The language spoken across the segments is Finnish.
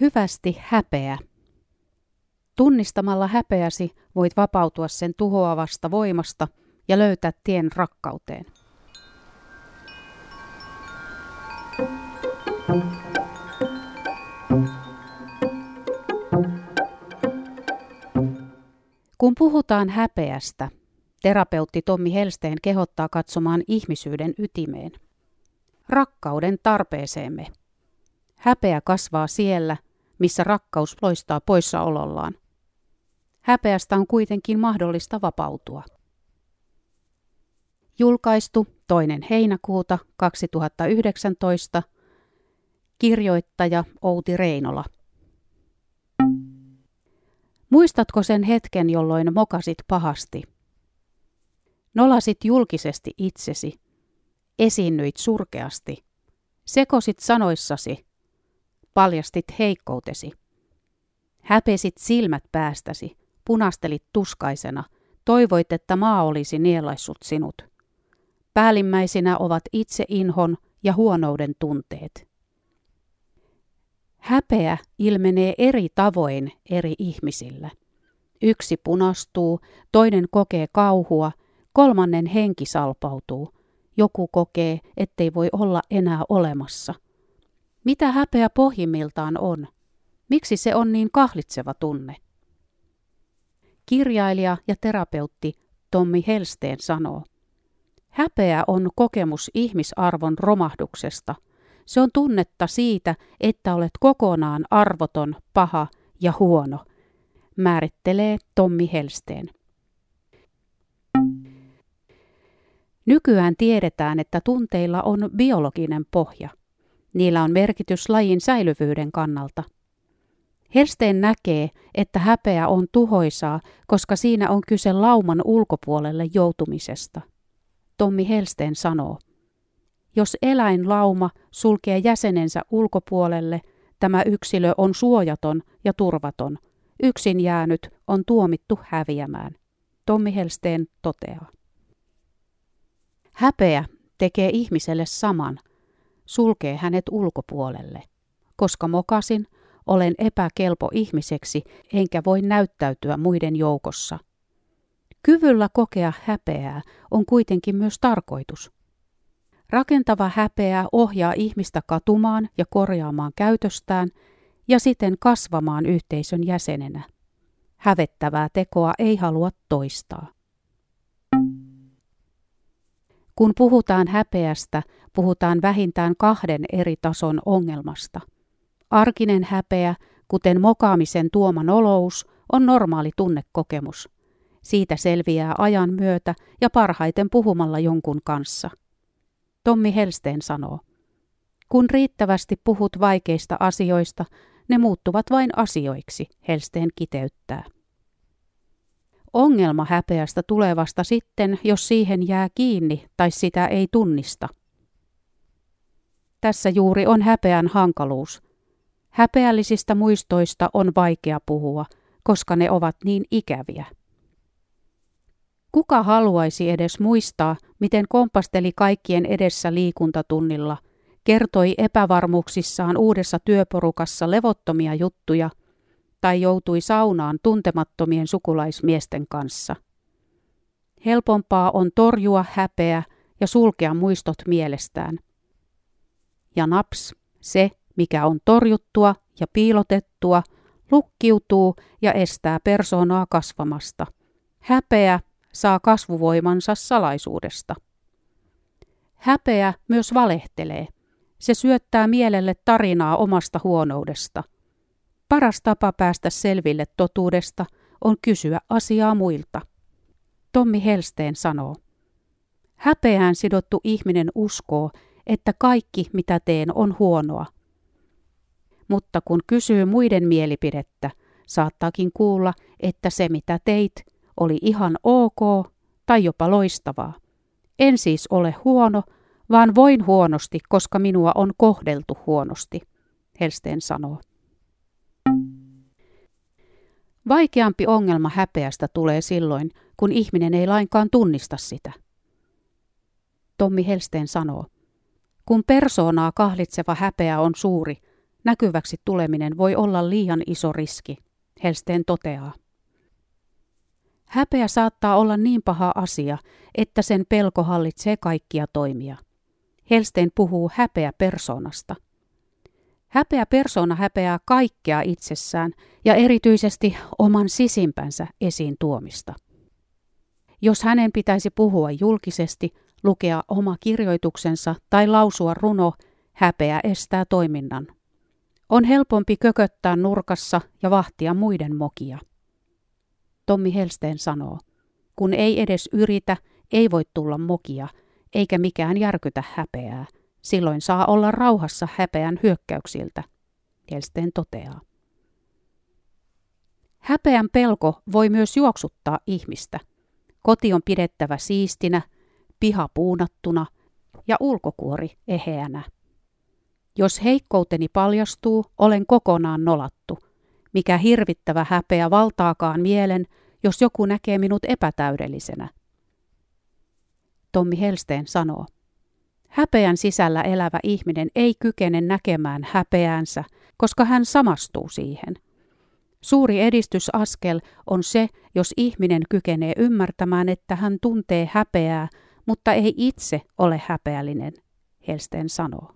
Hyvästi häpeä. Tunnistamalla häpeäsi voit vapautua sen tuhoavasta voimasta ja löytää tien rakkauteen. Kun puhutaan häpeästä, terapeutti Tommi Helsteen kehottaa katsomaan ihmisyyden ytimeen. Rakkauden tarpeeseemme. Häpeä kasvaa siellä, missä rakkaus loistaa poissaolollaan. Häpeästä on kuitenkin mahdollista vapautua. Julkaistu toinen heinäkuuta 2019. Kirjoittaja Outi Reinola. Muistatko sen hetken, jolloin mokasit pahasti? Nolasit julkisesti itsesi. Esiinnyit surkeasti. Sekosit sanoissasi. Paljastit heikkoutesi. Häpesit silmät päästäsi. Punastelit tuskaisena. Toivoit, että maa olisi nielaissut sinut. Päällimmäisinä ovat itse inhon ja huonouden tunteet. Häpeä ilmenee eri tavoin eri ihmisillä. Yksi punastuu, toinen kokee kauhua, kolmannen henki salpautuu. Joku kokee, ettei voi olla enää olemassa. Mitä häpeä pohjimmiltaan on? Miksi se on niin kahlitseva tunne? Kirjailija ja terapeutti Tommi Helsteen sanoo, Häpeä on kokemus ihmisarvon romahduksesta – se on tunnetta siitä, että olet kokonaan arvoton, paha ja huono, määrittelee Tommi Helsteen. Nykyään tiedetään, että tunteilla on biologinen pohja. Niillä on merkitys lajin säilyvyyden kannalta. Helsteen näkee, että häpeä on tuhoisaa, koska siinä on kyse lauman ulkopuolelle joutumisesta. Tommi Helsteen sanoo, jos eläinlauma sulkee jäsenensä ulkopuolelle, tämä yksilö on suojaton ja turvaton. Yksin jäänyt on tuomittu häviämään. Tommi Helsteen toteaa. Häpeä tekee ihmiselle saman, sulkee hänet ulkopuolelle. Koska mokasin, olen epäkelpo ihmiseksi, enkä voi näyttäytyä muiden joukossa. Kyvyllä kokea häpeää on kuitenkin myös tarkoitus. Rakentava häpeä ohjaa ihmistä katumaan ja korjaamaan käytöstään ja siten kasvamaan yhteisön jäsenenä. Hävettävää tekoa ei halua toistaa. Kun puhutaan häpeästä, puhutaan vähintään kahden eri tason ongelmasta. Arkinen häpeä, kuten mokaamisen tuoma nolous, on normaali tunnekokemus. Siitä selviää ajan myötä ja parhaiten puhumalla jonkun kanssa – Tommi Helsteen sanoo. Kun riittävästi puhut vaikeista asioista, ne muuttuvat vain asioiksi, Helsteen kiteyttää. Ongelma häpeästä tulee vasta sitten, jos siihen jää kiinni tai sitä ei tunnista. Tässä juuri on häpeän hankaluus. Häpeällisistä muistoista on vaikea puhua, koska ne ovat niin ikäviä. Kuka haluaisi edes muistaa, miten kompasteli kaikkien edessä liikuntatunnilla, kertoi epävarmuuksissaan uudessa työporukassa levottomia juttuja tai joutui saunaan tuntemattomien sukulaismiesten kanssa. Helpompaa on torjua häpeä ja sulkea muistot mielestään. Ja naps, se, mikä on torjuttua ja piilotettua, lukkiutuu ja estää persoonaa kasvamasta. Häpeä saa kasvuvoimansa salaisuudesta. Häpeä myös valehtelee. Se syöttää mielelle tarinaa omasta huonoudesta. Paras tapa päästä selville totuudesta on kysyä asiaa muilta. Tommi Helsteen sanoo. Häpeään sidottu ihminen uskoo, että kaikki mitä teen on huonoa. Mutta kun kysyy muiden mielipidettä, saattaakin kuulla, että se mitä teit oli ihan ok tai jopa loistavaa. En siis ole huono, vaan voin huonosti, koska minua on kohdeltu huonosti, Helsteen sanoo. Vaikeampi ongelma häpeästä tulee silloin, kun ihminen ei lainkaan tunnista sitä. Tommi Helsteen sanoo, kun persoonaa kahlitseva häpeä on suuri, näkyväksi tuleminen voi olla liian iso riski, Helsteen toteaa. Häpeä saattaa olla niin paha asia, että sen pelko hallitsee kaikkia toimia. Helsteen puhuu häpeä persoonasta. Häpeä persona häpeää kaikkea itsessään ja erityisesti oman sisimpänsä esiin tuomista. Jos hänen pitäisi puhua julkisesti, lukea oma kirjoituksensa tai lausua runo, häpeä estää toiminnan. On helpompi kököttää nurkassa ja vahtia muiden mokia. Tommi Helsteen sanoo, kun ei edes yritä, ei voi tulla mokia, eikä mikään järkytä häpeää. Silloin saa olla rauhassa häpeän hyökkäyksiltä, Helsteen toteaa. Häpeän pelko voi myös juoksuttaa ihmistä. Koti on pidettävä siistinä, piha puunattuna ja ulkokuori eheänä. Jos heikkouteni paljastuu, olen kokonaan nolattu. Mikä hirvittävä häpeä valtaakaan mielen, jos joku näkee minut epätäydellisenä. Tommi Helsteen sanoo. Häpeän sisällä elävä ihminen ei kykene näkemään häpeäänsä, koska hän samastuu siihen. Suuri edistysaskel on se, jos ihminen kykenee ymmärtämään, että hän tuntee häpeää, mutta ei itse ole häpeällinen, Helsteen sanoo.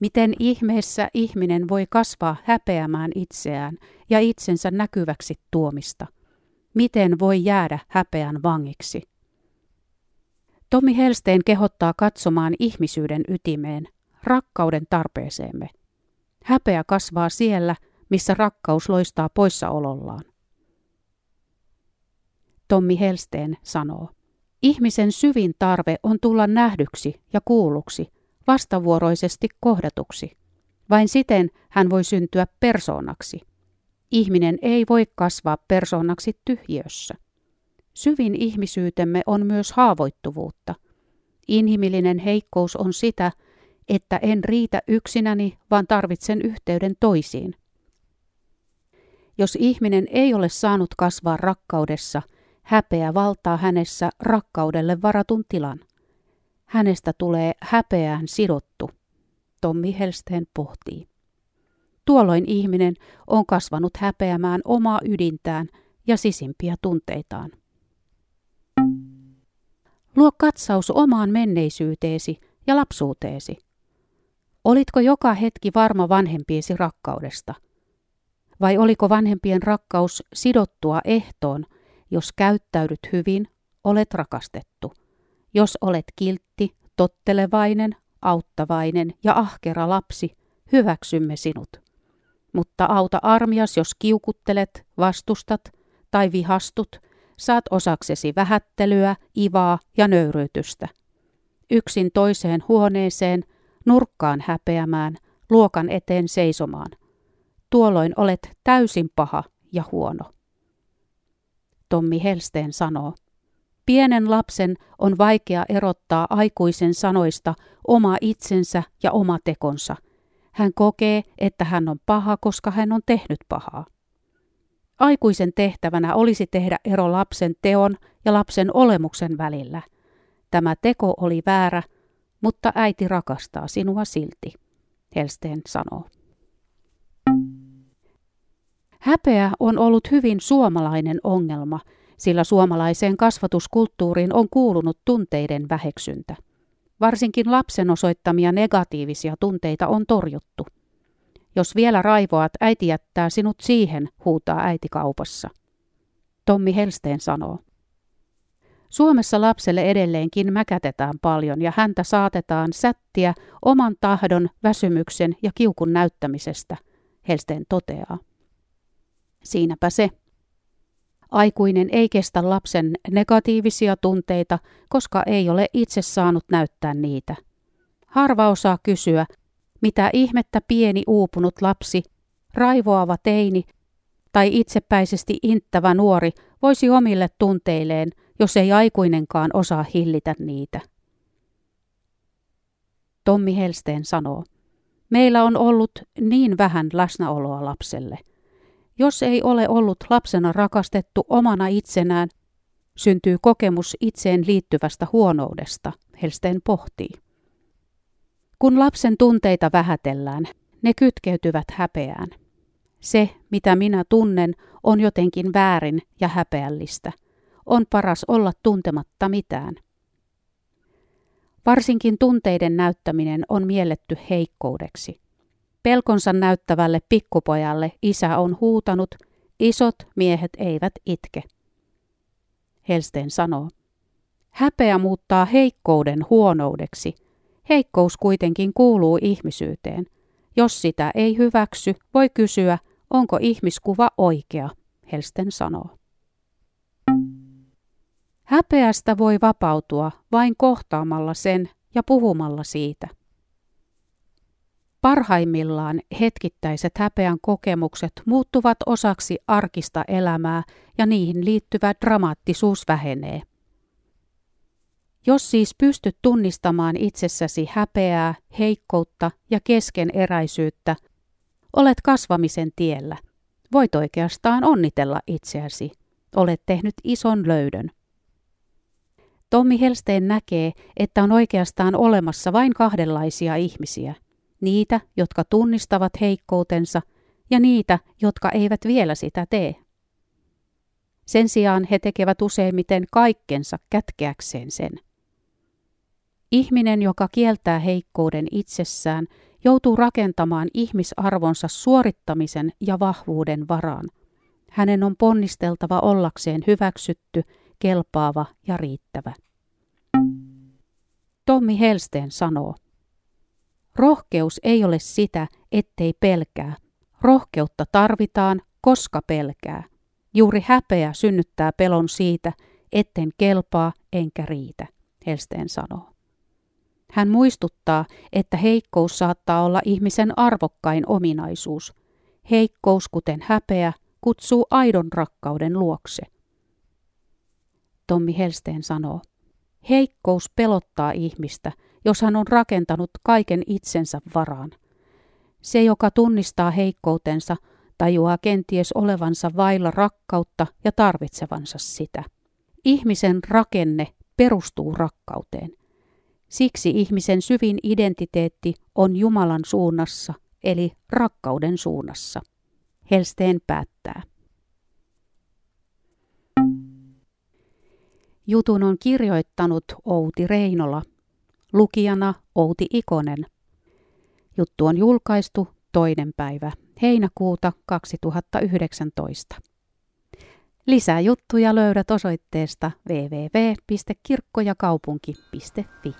Miten ihmeessä ihminen voi kasvaa häpeämään itseään ja itsensä näkyväksi tuomista? Miten voi jäädä häpeän vangiksi? Tomi Helsteen kehottaa katsomaan ihmisyyden ytimeen, rakkauden tarpeeseemme. Häpeä kasvaa siellä, missä rakkaus loistaa poissaolollaan. Tommi Helsteen sanoo, ihmisen syvin tarve on tulla nähdyksi ja kuulluksi, vastavuoroisesti kohdatuksi. Vain siten hän voi syntyä persoonaksi. Ihminen ei voi kasvaa persoonaksi tyhjössä. Syvin ihmisyytemme on myös haavoittuvuutta. Inhimillinen heikkous on sitä, että en riitä yksinäni, vaan tarvitsen yhteyden toisiin. Jos ihminen ei ole saanut kasvaa rakkaudessa, häpeä valtaa hänessä rakkaudelle varatun tilan. Hänestä tulee häpeään sidottu. Tommi Helsteen pohtii. Tuolloin ihminen on kasvanut häpeämään omaa ydintään ja sisimpiä tunteitaan. Luo katsaus omaan menneisyyteesi ja lapsuuteesi. Olitko joka hetki varma vanhempiesi rakkaudesta? Vai oliko vanhempien rakkaus sidottua ehtoon, jos käyttäydyt hyvin, olet rakastettu – jos olet kiltti, tottelevainen, auttavainen ja ahkera lapsi, hyväksymme sinut. Mutta auta armias, jos kiukuttelet, vastustat tai vihastut, saat osaksesi vähättelyä, ivaa ja nöyryytystä. Yksin toiseen huoneeseen, nurkkaan häpeämään, luokan eteen seisomaan. Tuolloin olet täysin paha ja huono. Tommi Helsteen sanoo, Pienen lapsen on vaikea erottaa aikuisen sanoista oma itsensä ja oma tekonsa. Hän kokee, että hän on paha, koska hän on tehnyt pahaa. Aikuisen tehtävänä olisi tehdä ero lapsen teon ja lapsen olemuksen välillä. Tämä teko oli väärä, mutta äiti rakastaa sinua silti, Helsteen sanoo. Häpeä on ollut hyvin suomalainen ongelma – sillä suomalaiseen kasvatuskulttuuriin on kuulunut tunteiden väheksyntä. Varsinkin lapsen osoittamia negatiivisia tunteita on torjuttu. Jos vielä raivoat, äiti jättää sinut siihen, huutaa äiti kaupassa. Tommi Helsteen sanoo. Suomessa lapselle edelleenkin mäkätetään paljon ja häntä saatetaan sättiä oman tahdon, väsymyksen ja kiukun näyttämisestä, Helsteen toteaa. Siinäpä se. Aikuinen ei kestä lapsen negatiivisia tunteita, koska ei ole itse saanut näyttää niitä. Harva osaa kysyä, mitä ihmettä pieni uupunut lapsi, raivoava teini tai itsepäisesti inttävä nuori voisi omille tunteilleen, jos ei aikuinenkaan osaa hillitä niitä. Tommi Helsteen sanoo, meillä on ollut niin vähän läsnäoloa lapselle – jos ei ole ollut lapsena rakastettu omana itsenään, syntyy kokemus itseen liittyvästä huonoudesta, Helsten pohtii. Kun lapsen tunteita vähätellään, ne kytkeytyvät häpeään. Se, mitä minä tunnen, on jotenkin väärin ja häpeällistä. On paras olla tuntematta mitään. Varsinkin tunteiden näyttäminen on mielletty heikkoudeksi. Pelkonsa näyttävälle pikkupojalle isä on huutanut, isot miehet eivät itke. Helsteen sanoo, häpeä muuttaa heikkouden huonoudeksi. Heikkous kuitenkin kuuluu ihmisyyteen. Jos sitä ei hyväksy, voi kysyä, onko ihmiskuva oikea, Helsten sanoo. Häpeästä voi vapautua vain kohtaamalla sen ja puhumalla siitä. Parhaimmillaan hetkittäiset häpeän kokemukset muuttuvat osaksi arkista elämää ja niihin liittyvä dramaattisuus vähenee. Jos siis pystyt tunnistamaan itsessäsi häpeää, heikkoutta ja keskeneräisyyttä, olet kasvamisen tiellä. Voit oikeastaan onnitella itseäsi. Olet tehnyt ison löydön. Tommi Helsteen näkee, että on oikeastaan olemassa vain kahdenlaisia ihmisiä. Niitä, jotka tunnistavat heikkoutensa, ja niitä, jotka eivät vielä sitä tee. Sen sijaan he tekevät useimmiten kaikkensa kätkeäkseen sen. Ihminen, joka kieltää heikkouden itsessään, joutuu rakentamaan ihmisarvonsa suorittamisen ja vahvuuden varaan. Hänen on ponnisteltava ollakseen hyväksytty, kelpaava ja riittävä. Tommi Helsteen sanoo, Rohkeus ei ole sitä, ettei pelkää. Rohkeutta tarvitaan, koska pelkää. Juuri häpeä synnyttää pelon siitä, etten kelpaa enkä riitä, Helsteen sanoo. Hän muistuttaa, että heikkous saattaa olla ihmisen arvokkain ominaisuus. Heikkous, kuten häpeä, kutsuu aidon rakkauden luokse. Tommi Helsteen sanoo, heikkous pelottaa ihmistä, jos hän on rakentanut kaiken itsensä varaan. Se, joka tunnistaa heikkoutensa, tajuaa kenties olevansa vailla rakkautta ja tarvitsevansa sitä. Ihmisen rakenne perustuu rakkauteen – Siksi ihmisen syvin identiteetti on Jumalan suunnassa, eli rakkauden suunnassa. Helsteen päättää. Jutun on kirjoittanut Outi Reinola, lukijana Outi Ikonen. Juttu on julkaistu toinen päivä heinäkuuta 2019. Lisää juttuja löydät osoitteesta www.kirkkojakaupunki.fi.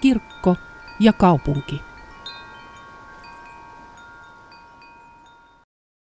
Kirkko ja kaupunki.